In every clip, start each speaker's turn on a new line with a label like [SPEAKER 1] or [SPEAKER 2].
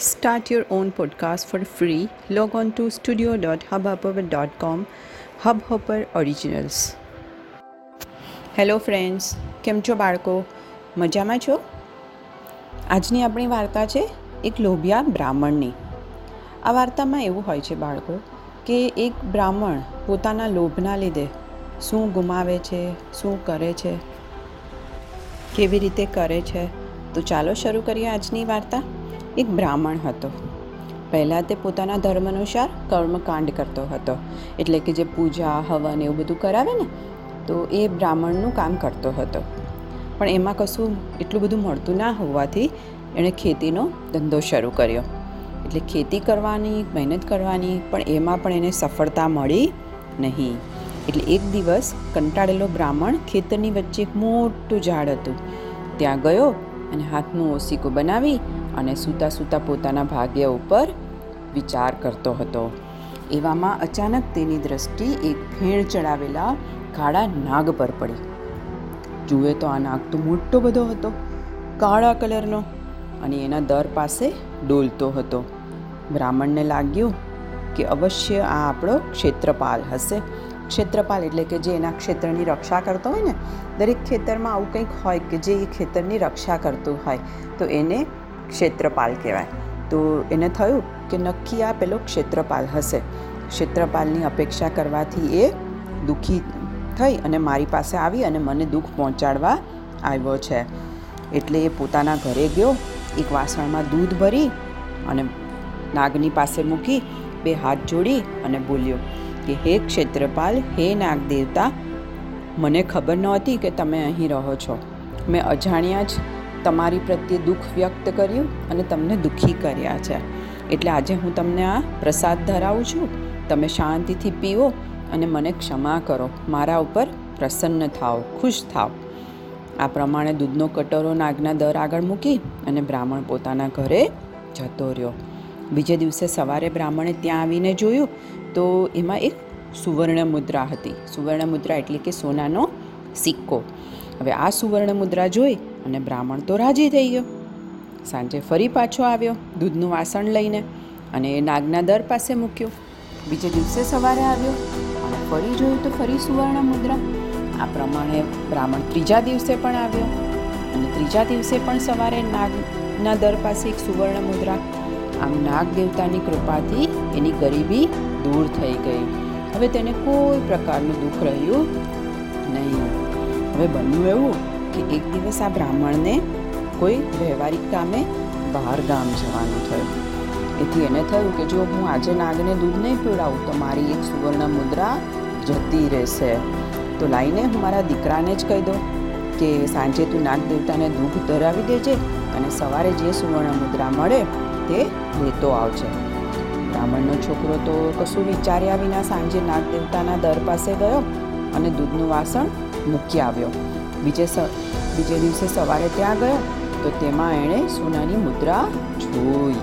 [SPEAKER 1] Start your own podcast for free. Log on to studio.hubhopper.com. Hubhopper Originals. Hello friends કેમ છો બાળકો મજામાં છો આજની આપણી વાર્તા છે એક લોભિયા બ્રાહ્મણની આ વાર્તામાં એવું હોય છે બાળકો કે એક બ્રાહ્મણ પોતાના લોભના લીધે શું ગુમાવે છે, શું કરે છે, કેવી રીતે કરે છે તો ચાલો શરૂ કરીએ આજની વાર્તા એક બ્રાહ્મણ હતો. પહેલાં તે પોતાના ધર્મ અનુસાર કર્મકાંડ કરતો હતો. એટલે કે જે પૂજા, હવન એવું બધું કરાવે ને, તો એ બ્રાહ્મણનું કામ કરતો હતો. પણ એમાં કશું એટલું બધું મળતું ના હોવાથી એણે ખેતીનો ધંધો શરૂ કર્યો. એટલે ખેતી કરવાની, મહેનત કરવાની, પણ એમાં પણ એને સફળતા મળી નહીં. એટલે એક દિવસ કંટાળેલો બ્રાહ્મણ ખેતરની વચ્ચે એક મોટું ઝાડ હતું. ત્યાં ગયો અને હાથનું ઓસીકું બનાવી અને સૂતા સૂતા પોતાના ભાગ્ય ઉપર વિચાર કરતો હતો. એવામાં અચાનક તેની દ્રષ્ટિ એક ભેણ ચડાવેલા કાળા નાગ પર પડી. જુએ તો આ નાગ તો મોટો બધો હતો, કાળા કલરનો, અને એના દર પાસે ડોલતો હતો. બ્રાહ્મણને લાગ્યું કે અવશ્ય આ આપણો ક્ષેત્રપાલ હશે. ક્ષેત્રપાલ એટલે કે જે એના ક્ષેત્રની રક્ષા કરતો હોય ને, દરેક ખેતરમાં આવું કંઈક હોય કે જે એ ખેતરની રક્ષા કરતું હોય. તો એને ક્ષેત્રપાલ કહેવાય. તો એને થયું કે નક્કી આ પેલો ક્ષેત્રપાલ હશે. ક્ષેત્રપાલની અપેક્ષા કરવાથી એ દુઃખી થઈ અને મારી પાસે આવી અને મને દુઃખ પહોંચાડવા આવ્યો છે. એટલે એ પોતાના ઘરે ગયો, એક વાસણમાં દૂધ ભરી અને નાગની પાસે મૂકી, બે હાથ જોડી અને બોલ્યો કે, હે ક્ષેત્રપાલ, હે નાગ દેવતા મને ખબર નહોતી કે તમે અહીં રહો છો. મેં અજાણ્યા જ તમારી પ્રત્યે દુઃખ વ્યક્ત કર્યું અને તમને દુઃખી કર્યા છે. એટલે આજે હું તમને આ પ્રસાદ ધરાવું છું. તમે શાંતિથી પીવો અને મને ક્ષમા કરો. મારા ઉપર પ્રસન્ન થાઓ, ખુશ થાઓ. આ પ્રમાણે દૂધનો કટોરો નાગના દર આગળ મૂકી અને બ્રાહ્મણ પોતાના ઘરે જતો રહ્યો. બીજે દિવસે સવારે બ્રાહ્મણે ત્યાં આવીને જોયું તો એમાં એક સુવર્ણ મુદ્રા હતી. સુવર્ણ મુદ્રા એટલે કે સોનાનો સિક્કો. હવે આ સુવર્ણ મુદ્રા જોઈ અને બ્રાહ્મણ તો રાજી થઈ ગયો. સાંજે ફરી પાછો આવ્યો, દૂધનું વાસણ લઈને અને એ નાગના દર પાસે મૂક્યો. બીજે દિવસે સવારે આવ્યો, અને ફરી જોયું તો ફરી સુવર્ણ મુદ્રા. આ પ્રમાણે બ્રાહ્મણ ત્રીજા દિવસે પણ આવ્યો, અને ત્રીજા દિવસે પણ સવારે નાગના દર પાસે એક સુવર્ણ મુદ્રા. આમ નાગ દેવતાની કૃપાથી એની ગરીબી દૂર થઈ ગઈ. હવે તેને કોઈ પ્રકારનું દુઃખ રહ્યું નહીં. હવે બન્યું એવું. કે એક દિવસ આ બ્રાહ્મણને કોઈ વ્યવહારિક કામે બહાર ગામ જવાનું થયું. એથી એને થયું કે જો હું આજે નાગને દૂધ નહીં પીવડાવું તો મારી એક સુવર્ણ મુદ્રા જતી રહેશે. તો લાઈને હું મારા દીકરાને જ કહી દઉં કે સાંજે તું નાગ દેવતાને દૂધ ધરાવી દેજે અને સવારે જે સુવર્ણ મુદ્રા મળે તે લેતો આવજે. બ્રાહ્મણનો છોકરો તો કશું વિચાર્યા વિના સાંજે નાગ દેવતાના દર પાસે ગયો અને દૂધનું વાસણ મૂકી આવ્યો. બીજે બીજે દિવસે સવારે ત્યાં ગયો, તો તેમાં એણે સોનાની મુદ્રા જોઈ.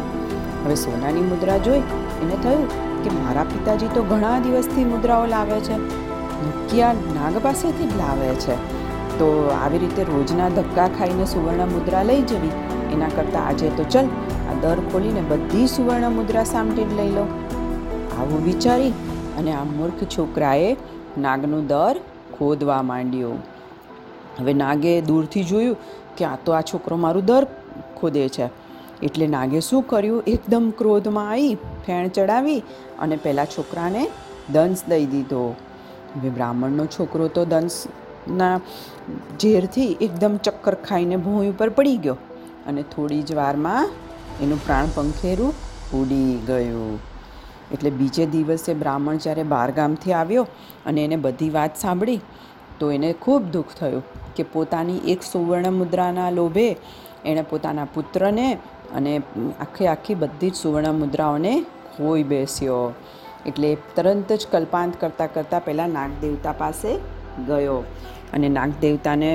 [SPEAKER 1] હવે સોનાની મુદ્રા જોઈ, એને થયું કે મારા પિતાજી તો ઘણા દિવસથી મુદ્રાઓ લાવે છે, નુકિયા નાગ પાસેથી જ લાવે છે. તો આવી રીતે રોજના ધક્કા ખાઈને સુવર્ણ મુદ્રા લઈ જવી. એના કરતાં આજે તો ચલ, આ દર ખોલીને બધી સુવર્ણ મુદ્રા સામટી લઈ લો. આવું વિચારી અને આ મૂર્ખ છોકરાએ નાગનું દર ખોદવા માંડ્યો. હવે નાગે દૂરથી જોયું કે આ તો આ છોકરો મારું દર ખોદે છે. એટલે નાગે શું કર્યું? એકદમ ક્રોધમાં આવી ફેણ ચડાવી અને પહેલાં છોકરાને દંશ દઈ દીધો. હવે બ્રાહ્મણનો છોકરો તો દંશના ઝેરથી એકદમ ચક્કર ખાઈને ભૂમિ ઉપર પડી ગયો અને થોડી જ વારમાં એનું પ્રાણ પંખેરું ઉડી ગયું. એટલે બીજે દિવસે બ્રાહ્મણ જ્યારે બહારગામથી આવ્યો અને એને બધી વાત સાંભળી, તો એને ખૂબ દુઃખ થયું. કે પોતાની એક સુવર્ણ મુદ્રાના લોભે એણે પોતાના પુત્રને અને આખી આખી બધી જ સુવર્ણ મુદ્રાઓને ખોઈ બેસ્યો. એટલે તરત જ કલ્પાંત કરતાં કરતાં પહેલાં નાગદેવતા પાસે ગયો અને નાગદેવતાને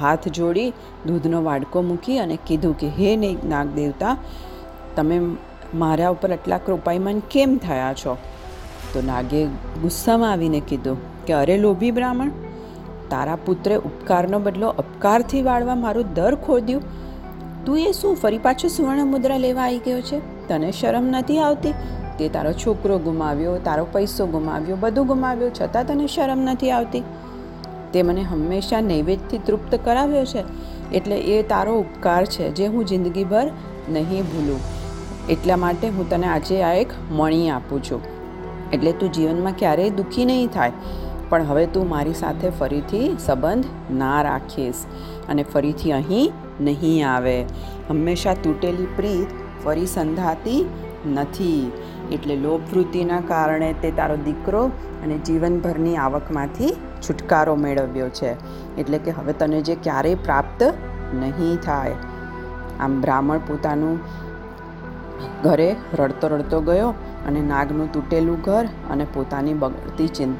[SPEAKER 1] હાથ જોડી દૂધનો વાડકો મૂકી અને કીધું કે, હે નાગદેવતા, તમે મારા ઉપર આટલા કૃપાઈમાન કેમ થયા છો? તો નાગે ગુસ્સામાં આવીને કીધું કે, અરે લોભી બ્રાહ્મણ તારા પુત્રે ઉપકારનો બદલો અપકારથી વાળવા મારું દર ખોદ્યું. તું એ શું ફરી પાછો સુવર્ણ મુદ્રા લેવા આવી ગયો છે? તને શરમ નથી આવતી? તે તારો છોકરો ગુમાવ્યો, તારો પૈસો ગુમાવ્યો, બધું ગુમાવ્યો, છતાં તને શરમ નથી આવતી? તે મને હંમેશા નૈવેદ્યથી તૃપ્ત કરાવ્યો છે, એટલે એ તારો ઉપકાર છે, જે હું જિંદગીભર નહીં ભૂલું. એટલા માટે હું તને આજે આ એક મણી આપું છું. એટલે તું જીવનમાં ક્યારેય દુઃખી નહીં થાય. પણ હવે તું મારી સાથે ફરીથી સંબંધ ના રાખીશ અને ફરીથી અહીં નહીં આવે. હંમેશા તૂટેલી પ્રીત ફરી સંધાતી નથી. એટલે લોભવૃત્તિના કારણે તે તારો દીકરો અને જીવનભરની આવકમાંથી છુટકારો મેળવ્યો છે. એટલે કે હવે તને જે ક્યારેય પ્રાપ્ત નહીં થાય. આમ બ્રાહ્મણ પોતાનું ઘરે રડતો રડતો ગયો અને નાગનું તૂટેલું ઘર અને પોતાની બગડતી ચિં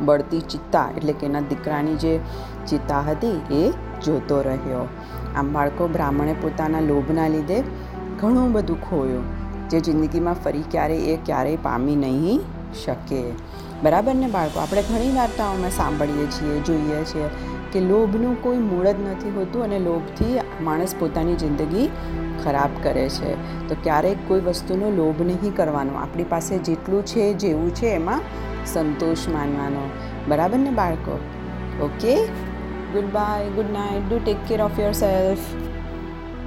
[SPEAKER 1] બળતી ચિત્તા, એટલે કે એના દીકરાની જે ચિત્તા હતી એ જોતો રહ્યો. આમ બાળકો બ્રાહ્મણે પોતાના લોભના લીધે ઘણું બધું ખોયું, જે જિંદગીમાં ફરી ક્યારેય એ ક્યારેય પામી નહીં શકે. બરાબર ને બાળકો? આપણે ઘણી વાર્તાઓમાં સાંભળીએ છીએ, જોઈએ છીએ. કે લોભનું કોઈ મૂળ જ નથી હોતું અને લોભથી માણસ પોતાની જિંદગી ખરાબ કરે છે. તો ક્યારેક કોઈ વસ્તુનો લોભ નહીં કરવાનો. આપણી પાસે જેટલું છે જેવું છે એમાં સંતોષ માનવાનો. બરાબર ને બાળકો? Okay good bye good night do take care of yourself